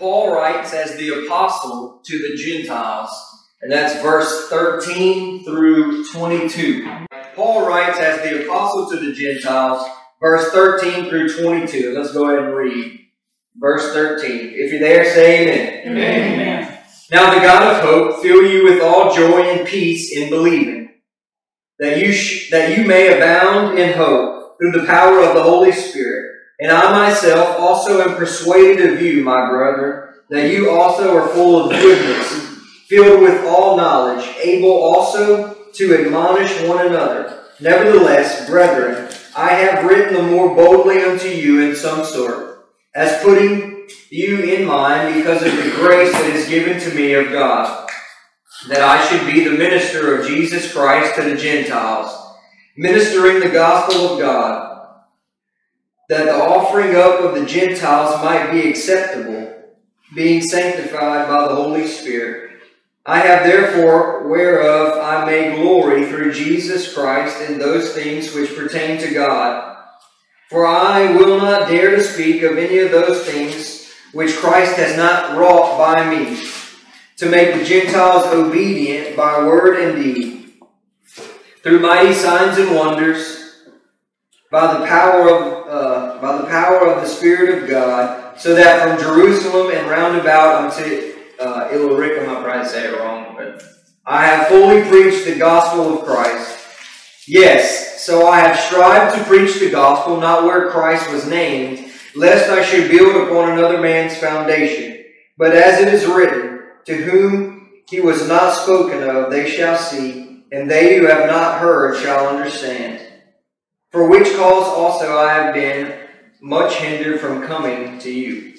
Paul writes as the apostle to the Gentiles, and that's verse 13 through 22. Paul writes as the apostle to the Gentiles, verse 13 through 22. Let's go ahead and read. Verse 13. If you're there, say amen. Amen. Now the God of hope fill you with all joy and peace in believing, that you sh- that you may abound in hope through the power of the Holy Spirit. And I myself also am persuaded of you, my brethren, that you also are full of goodness, filled with all knowledge, able also to admonish one another. Nevertheless, brethren, I have written the more boldly unto you in some sort, as putting you in mind because of the grace that is given to me of God, that I should be the minister of Jesus Christ to the Gentiles, ministering the gospel of God that the offering up of the Gentiles might be acceptable, being sanctified by the Holy Spirit. I have therefore whereof I may glory through Jesus Christ in those things which pertain to God. For I will not dare to speak of any of those things which Christ has not wrought by me, to make the Gentiles obedient by word and deed, through mighty signs and wonders, by the power of uh, by the power of the Spirit of God, so that from Jerusalem and round about unto uh, Illyricum, I probably say it wrong, but I have fully preached the gospel of Christ. Yes, so I have strived to preach the gospel not where Christ was named, lest I should build upon another man's foundation. But as it is written, to whom he was not spoken of, they shall see, and they who have not heard shall understand. For which cause also I have been much hindered from coming to you.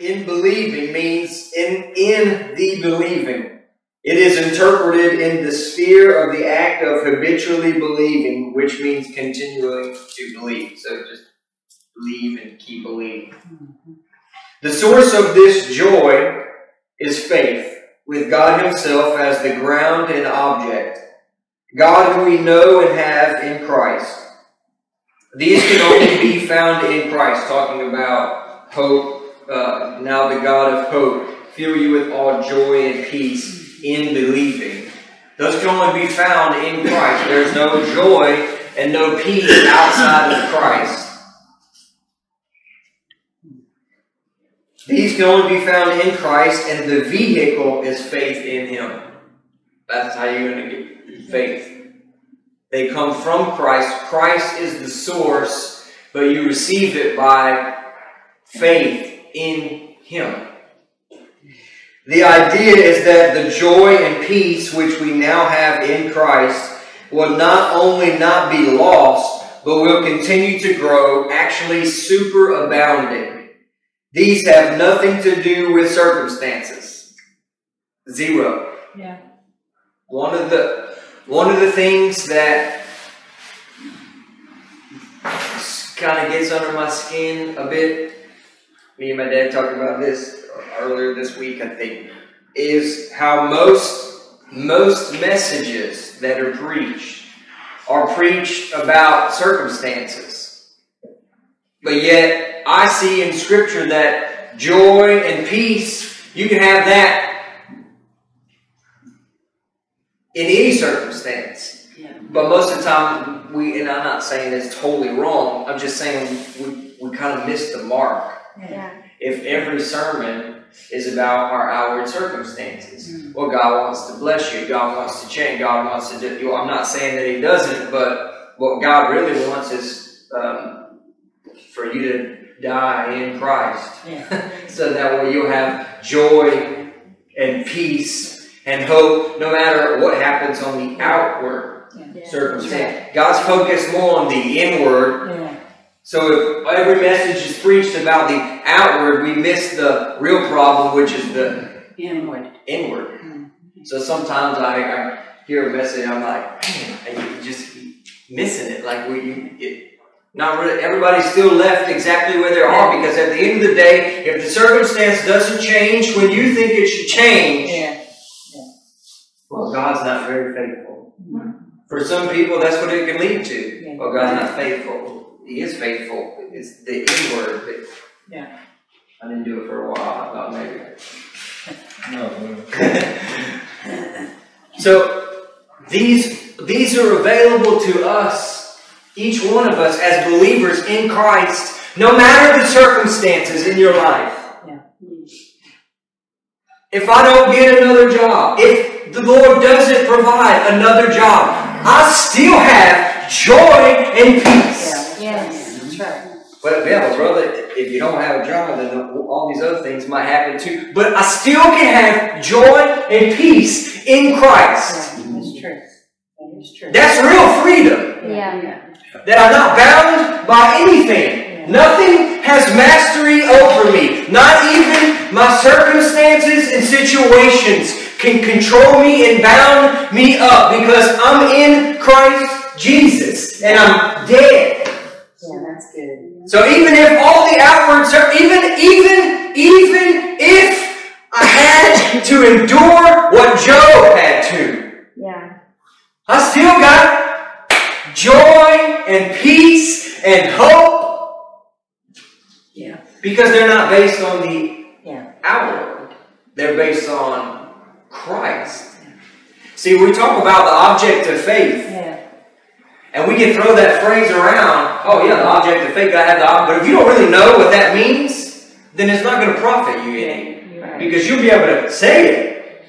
In believing means in, in the believing. It is interpreted in the sphere of the act of habitually believing, which means continuing to believe. So just believe and keep believing. The source of this joy is faith, with God Himself as the ground and object. God who we know and have in Christ. These can only be found in Christ, talking about hope, uh, now the God of hope, fill you with all joy and peace in believing. Those can only be found in Christ. There's no joy and no peace outside of Christ. These can only be found in Christ, and the vehicle is faith in Him. That's how you're going to get faith. They come from Christ. Christ is the source, but you receive it by faith in Him. The idea is that the joy and peace which we now have in Christ will not only not be lost, but will continue to grow, actually superabounding. These have nothing to do with circumstances. Zero. Yeah. One of the one of the things that kind of gets under my skin a bit, me and my dad talked about this earlier this week, I think, is how most most messages that are preached are preached about circumstances. But yet I see in scripture that joy and peace, you can have that in any circumstance. Yeah. But most of the time, we, and I'm not saying it's totally wrong, I'm just saying we, we kind of miss the mark. Yeah. If every sermon is about our outward circumstances, Mm. well, God wants to bless you, God wants to change, God wants to do, well, I'm not saying that He doesn't, but what God really wants is um, for you to die in Christ Yeah. so that way you'll have joy and peace and hope no matter what happens on the outward Yeah. circumstance. God's focused more on the inward. Yeah. So if every message is preached about the outward, we miss the real problem, which is the Inward. inward. Mm. So sometimes I, I hear a message, I'm like, man, and you just missing it. Like we, you, it, not really. Everybody's still left exactly where they are because at the end of the day, if the circumstance doesn't change when you think it should change, Yeah. Well, God's not very faithful. For some people, that's what it can lead to. Yeah. Well, God's not faithful. He is faithful. It's the inward. that- Yeah. I didn't do it for a while. I thought maybe. No. So these these are available to us, each one of us as believers in Christ, no matter the circumstances in your life. If I don't get another job, if the Lord doesn't provide another job, I still have joy and peace. Yes, that's right. But yeah, brother, if you don't have a job, then all these other things might happen too. But I still can have joy and peace in Christ. Yeah, that's true. That is true. That's real freedom. Yeah. That I'm not bound by anything. Nothing has mastery over me. Not even my circumstances and situations can control me and bound me up because I'm in Christ Jesus and I'm dead. Yeah, that's good. So even if all the outward, even even even if I had to endure what Job had to, Yeah. I still got joy and peace and hope Yeah. because they're not based on the. Outward; they're based on Christ. See, we talk about the object of faith. Yeah. And we can throw that phrase around, oh yeah, the object of faith, I have the object. But if you don't really know what that means, then it's not going to profit you any. Right. Because you'll be able to say it.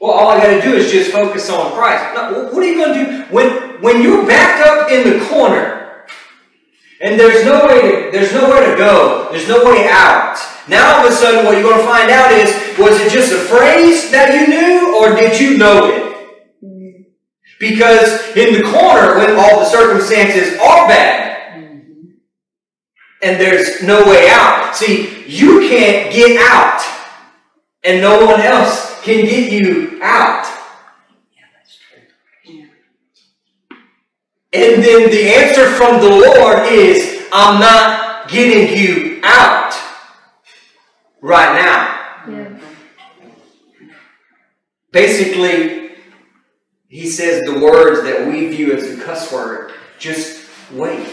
Well, all I got to do is just focus on Christ. No, what are you going to do when when you're backed up in the corner and there's no way to there's nowhere to go, there's no way out. Now all of a sudden, what you're going to find out is was it just a phrase that you knew, or did you know it? Because in the corner, when all the circumstances are bad, and there's no way out. See, you can't get out, and no one else can get you out. Yeah, that's true. And then the answer from the Lord is, I'm not getting you out right now. Yeah. Basically, he says the words that we view as a cuss word. Just wait.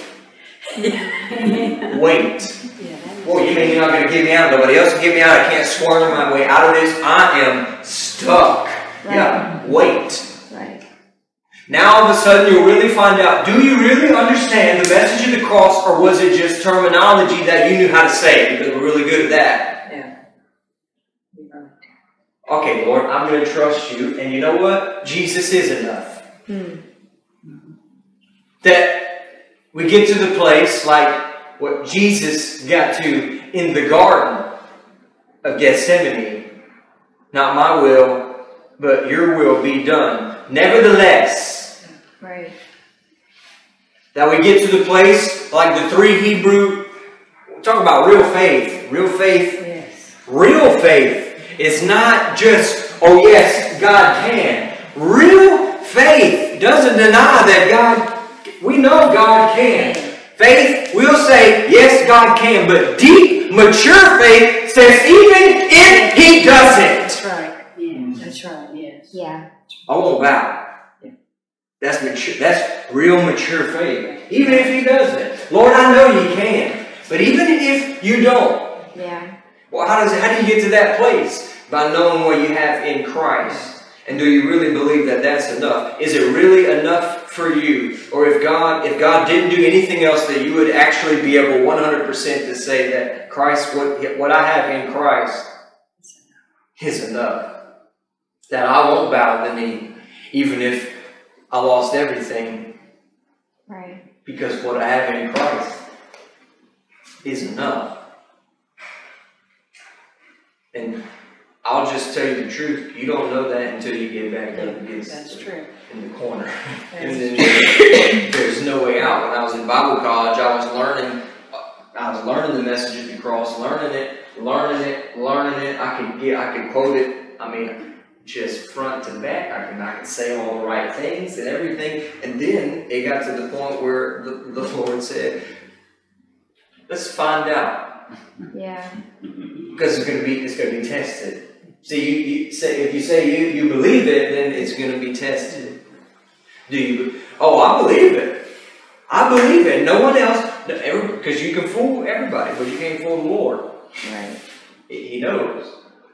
Wait. Well, you mean you're not going to get me out? Nobody else can get me out. I can't squirm my way out of this. I am stuck. Yeah, wait. right. Now all of a sudden you'll really find out do you really understand the message of the cross or was it just terminology that you knew how to say because we're really good at that? Yeah. You're right. Okay, Lord, I'm going to trust you. And you know what? Jesus is enough. Hmm. That we get to the place like what Jesus got to in the Garden of Gethsemane. Not my will, but your will be done. Nevertheless, Right. that we get to the place like the three Hebrew. Talk about real faith. Real faith Yes. Real faith is not just, oh yes, God can. Real faith doesn't deny that God, we know God can. Faith will say, yes, God can, but deep, mature faith says, even if He doesn't, That's right. Yeah. That's right. Yes. Yeah. I won't. That's mature, that's real mature faith. Even if He doesn't. Lord, I know You can. But even if you don't, Yeah. Well, how does how do you get to that place? By knowing what you have in Christ. And do you really believe that that's enough? Is it really enough for you? Or if God if God didn't do anything else that you would actually be able 100% to say that Christ what what I have in Christ is enough. That I won't bow the knee even if I lost everything Right. because what I have in Christ is enough. And I'll just tell you the truth, you don't know that until you get back up against That's the- true. in the corner. That's And then there- there's no way out. When I was in Bible college, I was learning, uh, I was learning the message of the cross, learning it, learning it, learning it. I could get, I could quote it. I mean, just front to back. I could, I could say all the right things and everything. And then it got to the point where the, the Lord said, "Let's find out." Yeah. because it's going to be it's going to be tested. See, you, you say if you say you, you believe it, then it's going to be tested. Do you? Oh, I believe it. I believe it. No one else, because you can fool everybody, but you can't fool the Lord. Right. He knows.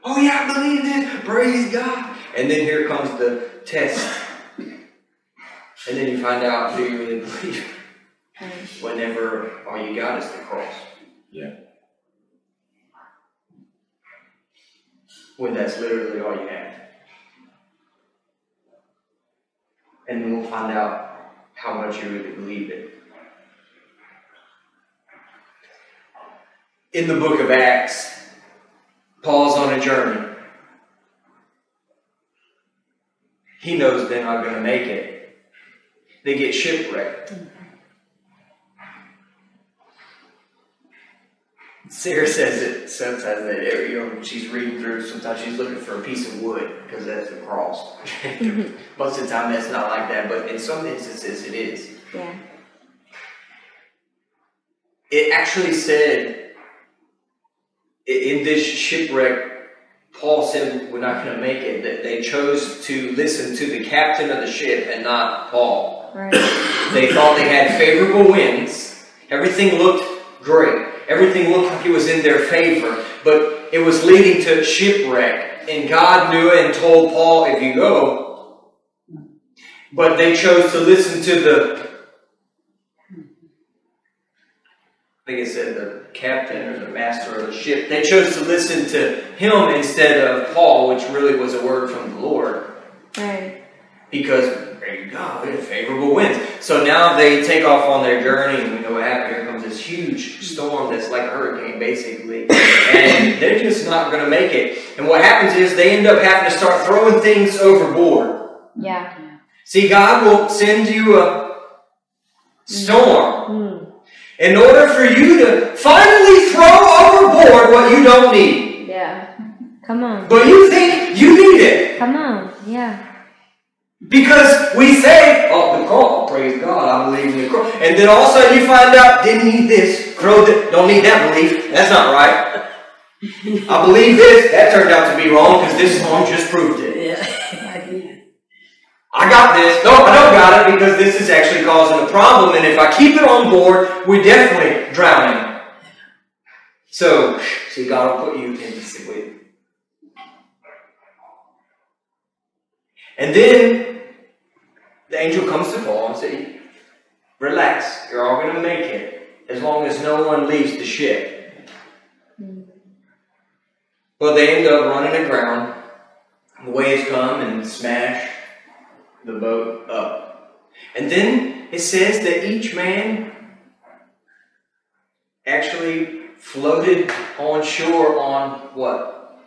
Oh yeah, I believe this. Praise God. And then here comes the test. And then you find out do you really believe whenever all you got is the cross. Yeah. When that's literally all you have. And then we'll find out how much you really believe it. In the book of Acts, Paul's on a journey. He knows they're not going to make it. They get shipwrecked. Sarah says it sometimes that every, you know she's reading through. Sometimes she's looking for a piece of wood because that's the cross. Mm-hmm. Most of the time, that's not like that, but in some instances, it is. Yeah. It actually said in this shipwreck, Paul said we're not going to make it. That they chose to listen to the captain of the ship and not Paul. Right. They thought they had favorable winds. Everything looked great. Everything looked like it was in their favor, but it was leading to shipwreck. And God knew it and told Paul, if you go. But they chose to listen to the, I think it said the captain or the master of the ship. They chose to listen to him instead of Paul, which really was a word from the Lord Right. because there you go, we had favorable winds. So now they take off on their journey, and we know what happened. Here comes this huge storm that's like a hurricane, basically, and they're just not going to make it. And what happens is they end up having to start throwing things overboard. Yeah. See, God will send you a storm Mm. in order for you to finally throw overboard what you don't need. Yeah. Come on. But you think you need it. Come on. Yeah. Because we say, oh, the cross, praise God, I believe in the cross. And then all of a sudden you find out, didn't need this, throw that, don't need that belief. That's not right. I believe this, that turned out to be wrong because this song just proved it. Yeah. I got this, no, I don't got it because this is actually causing a problem. And if I keep it on board, we're definitely drowning. So, see, God will put you in this way. And then the angel comes to Paul and says, Relax, you're all going to make it as long as no one leaves the ship. Well, they end up running aground. The waves come and smash the boat up. And then it says that each man actually floated on shore on what?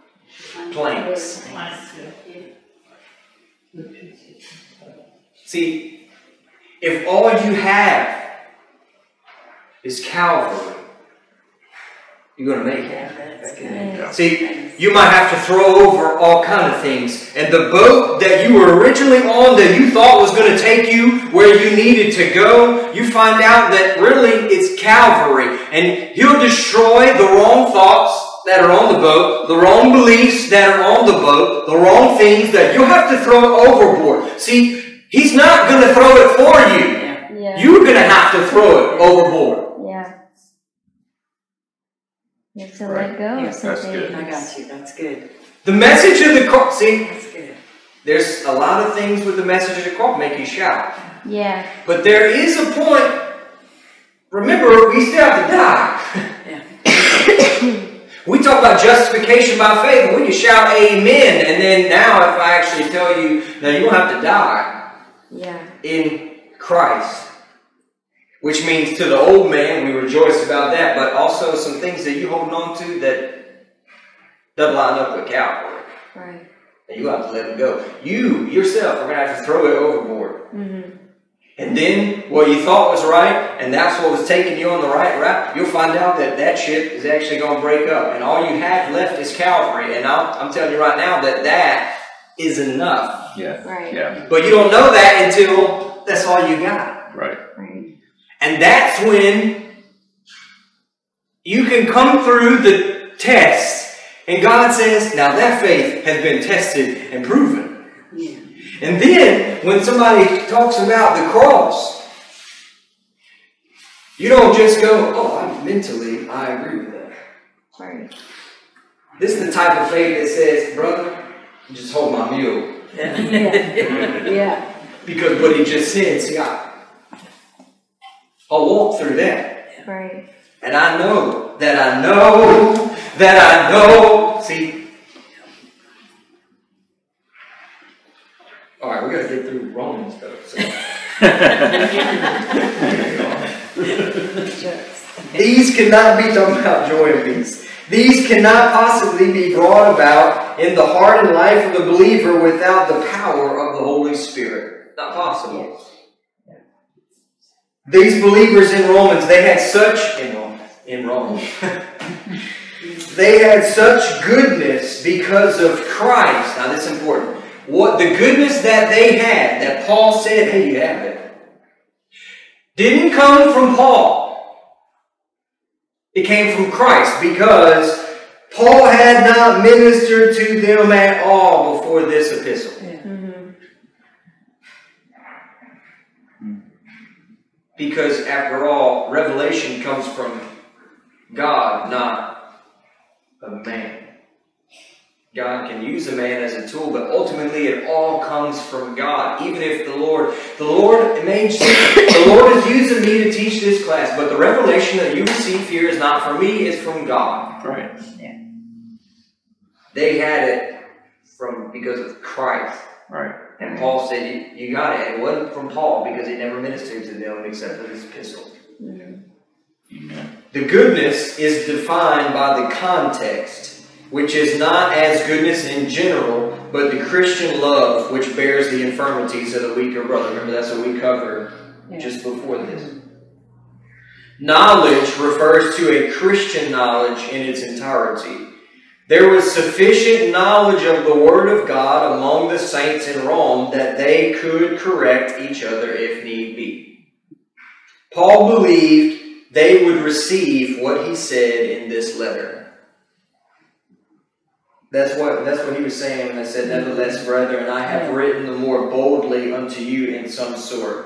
Planks. See, if all you have is Calvary, you're going to make it. That's good. Yeah. See, you might have to throw over all kind of things. And the boat that you were originally on that you thought was going to take you where you needed to go, you find out that really it's Calvary. And he'll destroy the wrong thoughts that are on the boat, the wrong beliefs that are on the boat, the wrong things that you'll have to throw overboard. See, he's not going to throw it for you. Yeah. Yeah. You're going to have to throw it overboard. Yeah. You have to Right. let go Yeah, of some that's good. I got you. That's good. The message of the cross, see, That's good. there's a lot of things with the message of the cross make you shout. Yeah. But there is a point. Remember, we still have to die. Yeah. We talk about justification by faith, and we can shout amen. And then now, if I actually tell you, now you don't have to die Yeah. in Christ, which means to the old man, we rejoice about that, but also some things that you hold on to that doesn't line up with Calvary. Right. And you have to let them go. You, yourself, are going to have to throw it overboard. Mm-hmm. And then what you thought was right, and that's what was taking you on the right route, you'll find out that that ship is actually going to break up. And all you have left is Calvary. And I'm, I'm telling you right now that that is enough. Yeah. Right. Yeah. But you don't know that until that's all you got. Right. Right. And that's when you can come through the test. And God says, now that faith has been tested and proven. Yeah. And then, when somebody talks about the cross, you don't just go, oh, I, mentally, I agree with that. Right. This is the type of faith that says, brother, just hold my mule. Yeah. Because what he just said, see, I, I'll walk through that. Right. And I know that I know that I know. See? Alright, we gotta get through Romans though. So. These cannot be talking about joy and peace. These cannot possibly be brought about in the heart and life of the believer without the power of the Holy Spirit. Not possible. These believers in Romans, they had such in Rome, in Rome. they had such goodness because of Christ. Now this is important. What the goodness that they had, that Paul said, hey, you have it, didn't come from Paul. It came from Christ because Paul had not ministered to them at all before this epistle. Mm-hmm. Because after all, revelation comes from God, not a man. God can use a man as a tool, but ultimately it all comes from God. Even if the Lord, the Lord may, the Lord is using me to teach this class, but the revelation that you receive here is not from me, it's from God. Right. Yeah. They had it from because of Christ. Right. And Paul said, you, you got it. It wasn't from Paul because he never ministered to them except for this epistle. Amen. The goodness is defined by the context, which is not as goodness in general, but the Christian love which bears the infirmities of the weaker brother. Remember, that's what we covered just before this. Knowledge refers to a Christian knowledge in its entirety. There was sufficient knowledge of the Word of God among the saints in Rome that they could correct each other if need be. Paul believed they would receive what he said in this letter. That's what that's what he was saying when I said, Nevertheless, brethren, I have written the more boldly unto you in some sort.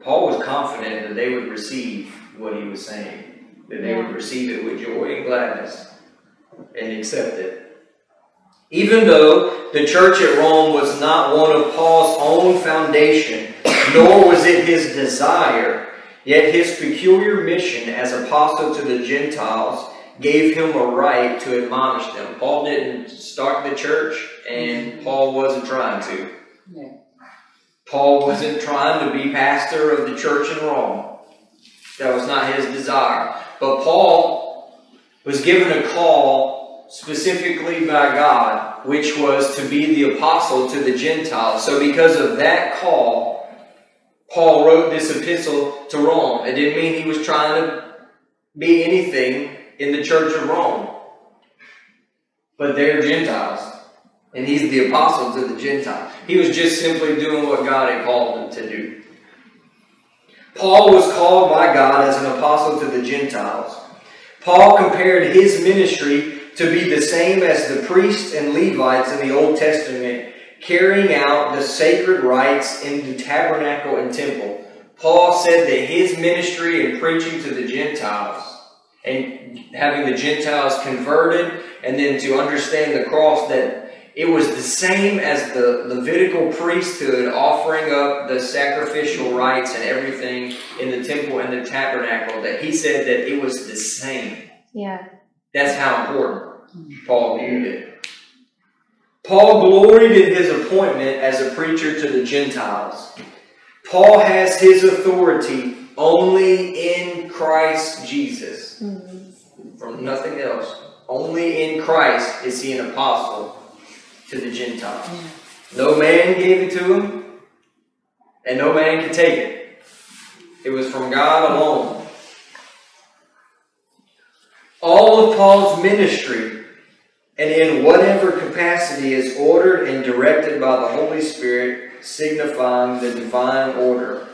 Paul was confident that they would receive what he was saying, that they would receive it with joy and gladness and accept it. Even though the church at Rome was not one of Paul's own foundation, nor was it his desire, yet his peculiar mission as apostle to the Gentiles gave him a right to admonish them. Paul didn't start the church, and mm-hmm. Paul wasn't trying to. Paul wasn't trying to be pastor of the church in Rome. That was not his desire. But Paul was given a call specifically by God, which was to be the apostle to the Gentiles. So, because of that call, Paul wrote this epistle to Rome. It didn't mean he was trying to be anything in the church of Rome. But they're Gentiles. And he's the apostle to the Gentiles. He was just simply doing what God had called him to do. Paul was called by God as an apostle to the Gentiles. Paul compared his ministry to be the same as the priests and Levites in the Old Testament, carrying out the sacred rites in the tabernacle and temple. Paul said that his ministry in preaching to the Gentiles and having the Gentiles converted and then to understand the cross that it was the same as the Levitical priesthood offering up the sacrificial rites and everything in the temple and the tabernacle, that he said that it was the same. Yeah. That's how important Paul viewed it. Paul gloried in his appointment as a preacher to the Gentiles. Paul has his authority only in Christ Jesus. Mm-hmm. From nothing else. Only in Christ is he an apostle to the Gentiles. No man gave it to him, and no man could take it. It was from God alone. All of Paul's ministry, and in whatever capacity, is ordered and directed by the Holy Spirit, signifying the divine order.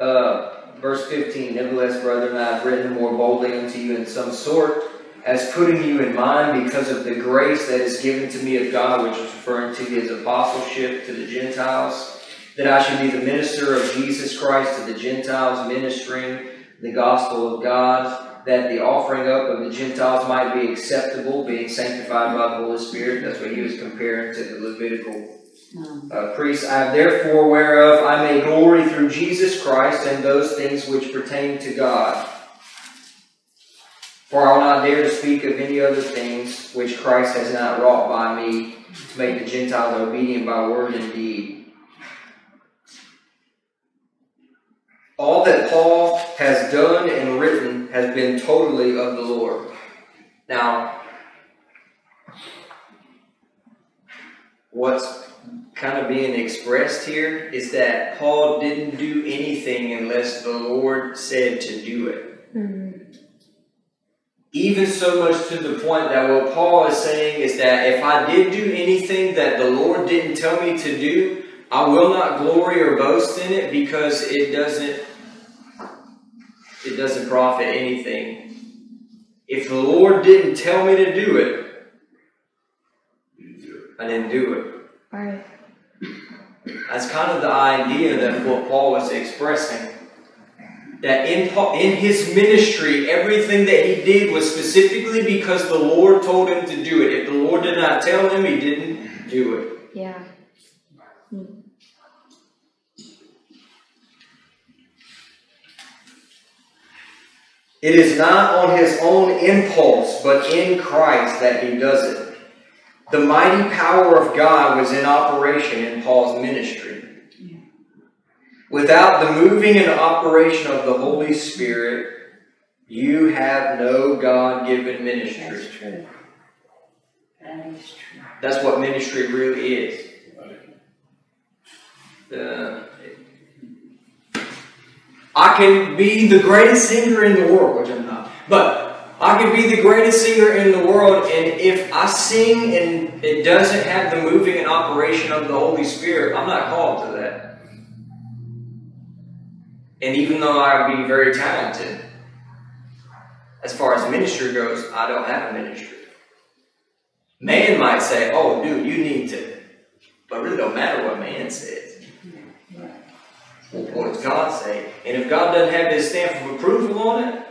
Uh, verse 15 Nevertheless, brethren, I have written more boldly unto you in some sort, as putting you in mind because of the grace that is given to me of God, which is referring to his apostleship to the Gentiles, that I should be the minister of Jesus Christ to the Gentiles, ministering the gospel of God, that the offering up of the Gentiles might be acceptable, being sanctified by the Holy Spirit. That's what he was comparing to the Levitical uh, priests. I have therefore whereof I may glory through Jesus Christ and those things which pertain to God. For I will not dare to speak of any other things which Christ has not wrought by me to make the Gentiles obedient by word and deed. All that Paul has done and written has been totally of the Lord. Now, what's kind of being expressed here is that Paul didn't do anything unless the Lord said to do it. Mhm. Even so much to the point that what Paul is saying is that if I did do anything that the Lord didn't tell me to do, I will not glory or boast in it because it doesn't it doesn't profit anything. If the Lord didn't tell me to do it, I didn't do it. Right. That's kind of the idea that what Paul was expressing. That in Paul, in his ministry, everything that he did was specifically because the Lord told him to do it. If the Lord did not tell him, he didn't do it. Yeah. Hmm. It is not on his own impulse, but in Christ that he does it. The mighty power of God was in operation in Paul's ministry. Without the moving and operation of the Holy Spirit, you have no God given ministry. That's true. That is true. That's what ministry really is. Uh, I can be the greatest singer in the world, which I'm not, but I can be the greatest singer in the world, and if I sing and it doesn't have the moving and operation of the Holy Spirit, I'm not called to that. And even though I would be very talented, as far as ministry goes, I don't have a ministry. Man might say, oh, dude, you need to. But it really don't matter what man says. What does God say? And if God doesn't have his stamp of approval on it,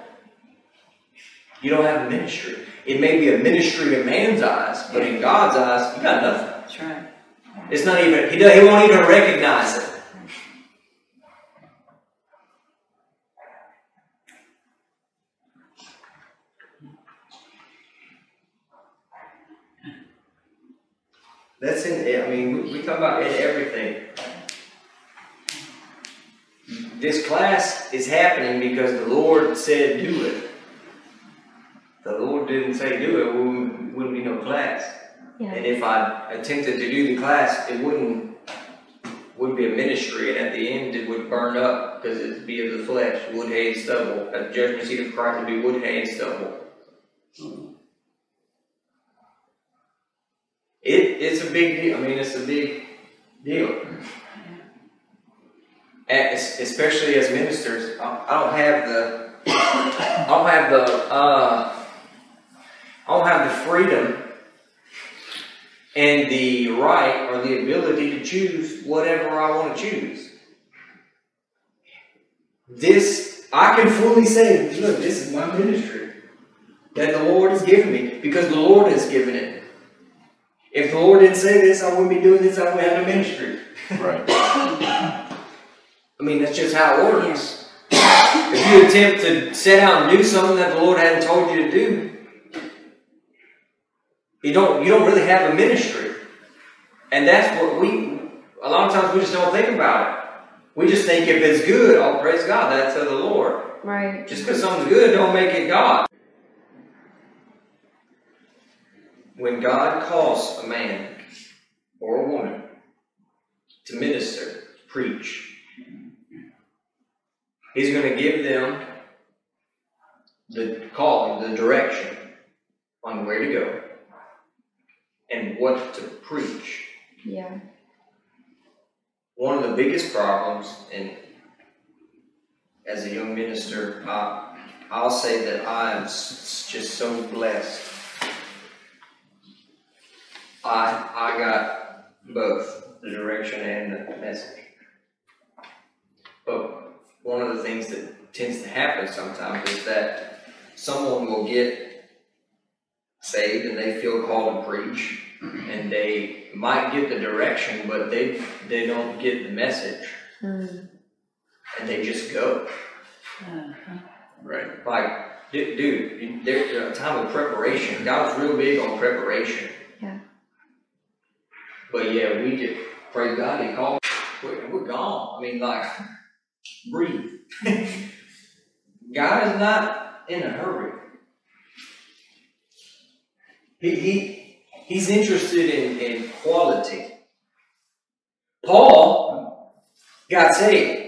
you don't have a ministry. It may be a ministry in man's eyes, but in God's eyes, you got nothing. That's right. It's not even, he, he won't even recognize it. That's in, I mean, we, we talk about in everything. This class is happening because the Lord said do it. The Lord didn't say do it, wouldn't be no class. Yeah. And if I attempted to do the class, it wouldn't would be a ministry, and at the end it would burn up because it'd be of the flesh, wood, hay, and stubble. At the judgment seat of Christ would be wood, hay, and stubble. It it's a big deal. I mean, it's a big deal. Especially as ministers, I don't have the I don't have the uh, I don't have the freedom and the right or the ability to choose whatever I want to choose. This, I can fully say, look, this is my ministry that the Lord has given me because the Lord has given it. If the Lord didn't say this, I wouldn't be doing this, I wouldn't have no ministry. Right. I mean, that's just how it works. If you attempt to set out and do something that the Lord hadn't told you to do, you don't you don't really have a ministry. And that's what we a lot of times we just don't think about it. We just think if it's good, oh praise God, that's of the Lord. Right. Just because something's good don't make it God. When God calls a man or a woman to minister, preach, He's going to give them the calling, the direction on where to go and what to preach. Yeah. One of the biggest problems, and as a young minister, I, I'll say that I am just so blessed. I I got both the direction and the message. One of the things that tends to happen sometimes is that someone will get saved and they feel called to preach and they might get the direction, but they they don't get the message Mm. and they just go. Uh-huh. Right. Like, dude, there's a time of preparation. God's real big on preparation. Yeah. But yeah, we just praise God. He called. We're, we're gone. I mean, like, breathe. God is not in a hurry. He, he he's interested in, in quality. Paul got saved.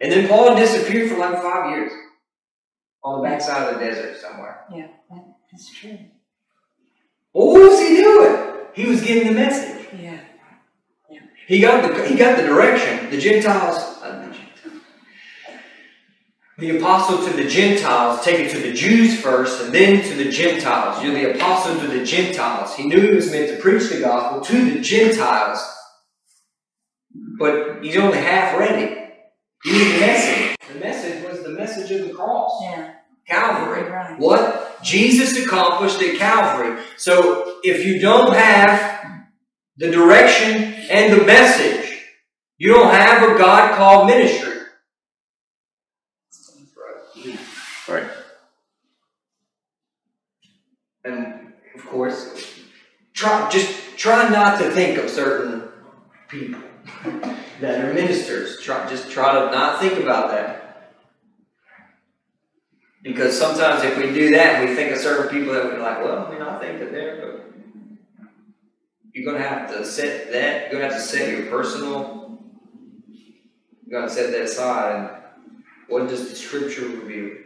And then Paul disappeared for like five years on the backside of the desert somewhere. Yeah, that's true. Well, what was he doing? He was giving the message. Yeah. He got the he got the direction. The Gentiles, the apostle to the Gentiles, take it to the Jews first, and then to the Gentiles. You're the apostle to the Gentiles. He knew he was meant to preach the gospel to the Gentiles, but he's only half ready. He needs the message. The message was the message of the cross, Yeah. Calvary. Right. What Jesus accomplished at Calvary. So if you don't have the direction and the message, you don't have a God called ministry. Right. And of course, try just try not to think of certain people that are ministers. Try just try to not think about that. Because sometimes if we do that, we think of certain people that we're like, well, I mean, I think that they're, but you're gonna have to set that. You're gonna have to set your personal. You're gonna set that aside. What does the Scripture reveal?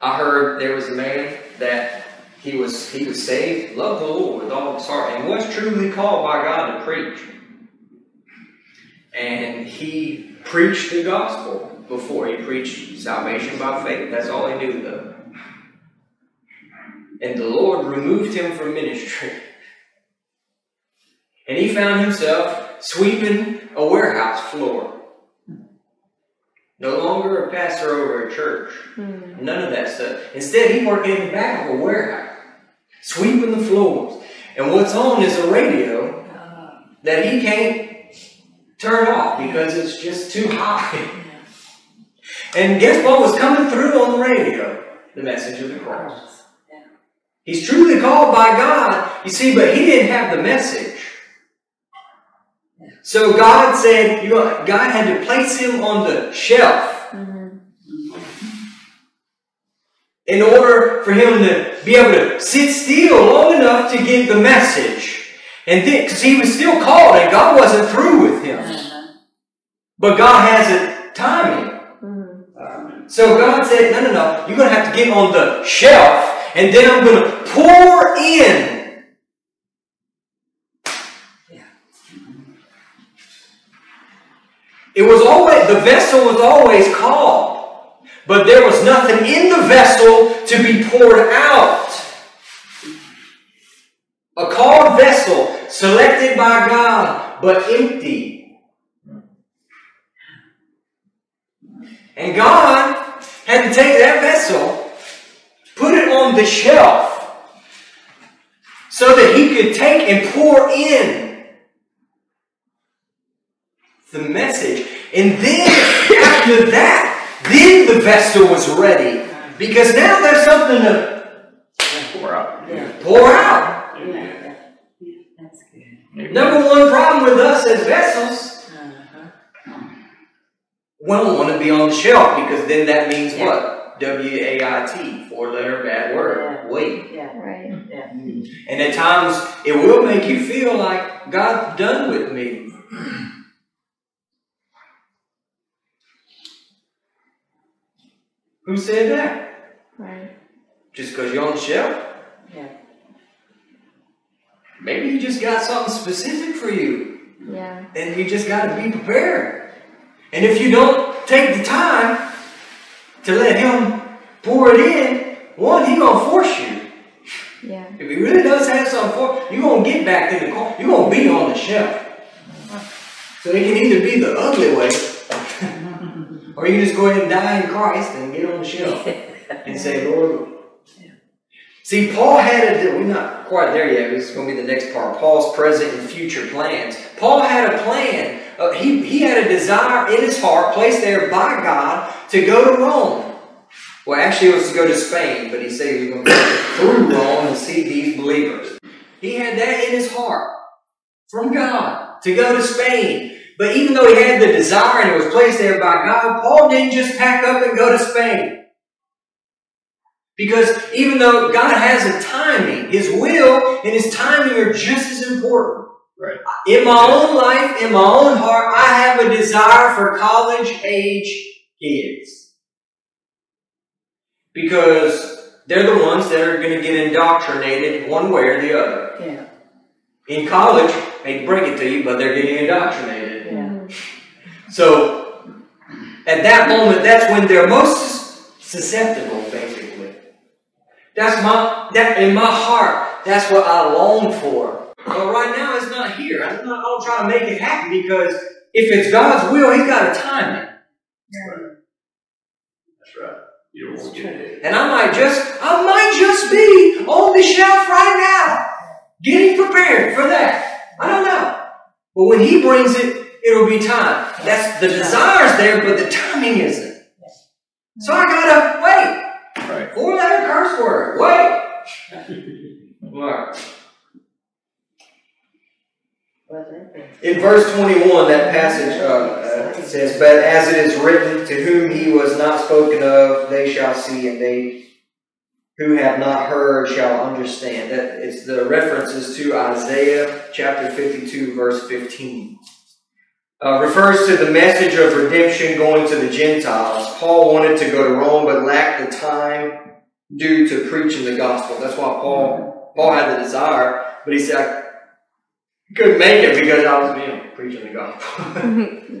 I heard there was a man that he was he was saved, loved the Lord with all his heart, and was truly called by God to preach. And he preached the gospel before he preached salvation by faith. That's all he knew though. And the Lord removed him from ministry. And he found himself sweeping a warehouse floor. No longer a pastor over a church. Mm. None of that stuff. Instead, he working in the back of a warehouse, sweeping the floors. And what's on is a radio Uh, that he can't turn off because it's just too high. And guess what was coming through on the radio? The message of the cross. He's truly called by God, you see, but he didn't have the message. So God said, you know, God had to place him on the shelf Mhm. in order for him to be able to sit still long enough to get the message. And then, because he was still called and God wasn't through with him. uh-huh. But God has a timing. Mhm. So God said, no, no, no, you're going to have to get on the shelf and then I'm going to pour in. It was always, the vessel was always called, but there was nothing in the vessel to be poured out. A called vessel, selected by God, but empty. And God had to take that vessel, put it on the shelf, so that he could take and pour in the message. And then, after that, then the vessel was ready. Because now there's something to Pour out. Yeah. pour out. Yeah. Yeah. That's good. Number one problem with us as vessels, Uh-huh. we don't want to be on the shelf because then that means what? W A I T, four letter bad word. Wait. Yeah. Right. Yeah. And at times it will make you feel like God's done with me. Who said that? Right. Just because you're on the shelf? Yeah. Maybe you just got something specific for you. Yeah. And you just got to be prepared. And if you don't take the time to let Him pour it in, one, He gonna force you. Yeah. If He really does have something for you, you're gonna get back in the car. You're gonna be on the shelf. Uh-huh. So it can either be the ugly way, or you just go ahead and die in Christ and get on the shelf and say, Lord. See, Paul had a, we're not quite there yet. This is going to be the next part. Paul's present and future plans. Paul had a plan. Uh, he, he had a desire in his heart, placed there by God, to go to Rome. Well, actually, it was to go to Spain, but he said he was going to go through Rome and see these believers. He had that in his heart from God to go to Spain. But even though he had the desire and it was placed there by God, Paul didn't just pack up and go to Spain. Because even though God has a timing, His will and His timing are just as important. Right. In my own life, in my own heart, I have a desire for college age kids. Because they're the ones that are going to get indoctrinated one way or the other. Yeah. In college, I hate break it to you, but they're getting indoctrinated. So, at that moment, that's when they're most susceptible, basically. That's my, that in my heart, that's what I long for. But right now, it's not here. I'm not, I don't try to make it happen because if it's God's will, He's got to time it. That's right. You don't want to get it. And I might just, I might just be on the shelf right now, getting prepared for that. I don't know. But when He brings it, it'll be time. That's the desire's there, but the timing isn't. So I gotta wait. Right. Four letter curse word. Wait. Right. In verse 21, that passage uh, uh, says, But as it is written, to whom he was not spoken of, they shall see, and they who have not heard shall understand. That it's the references to Isaiah chapter 52, verse 15. Uh, refers to the message of redemption going to the Gentiles. Paul wanted to go to Rome, but lacked the time due to preaching the gospel. That's why Paul Paul had the desire, but he said, I couldn't make it because I was know, preaching the gospel.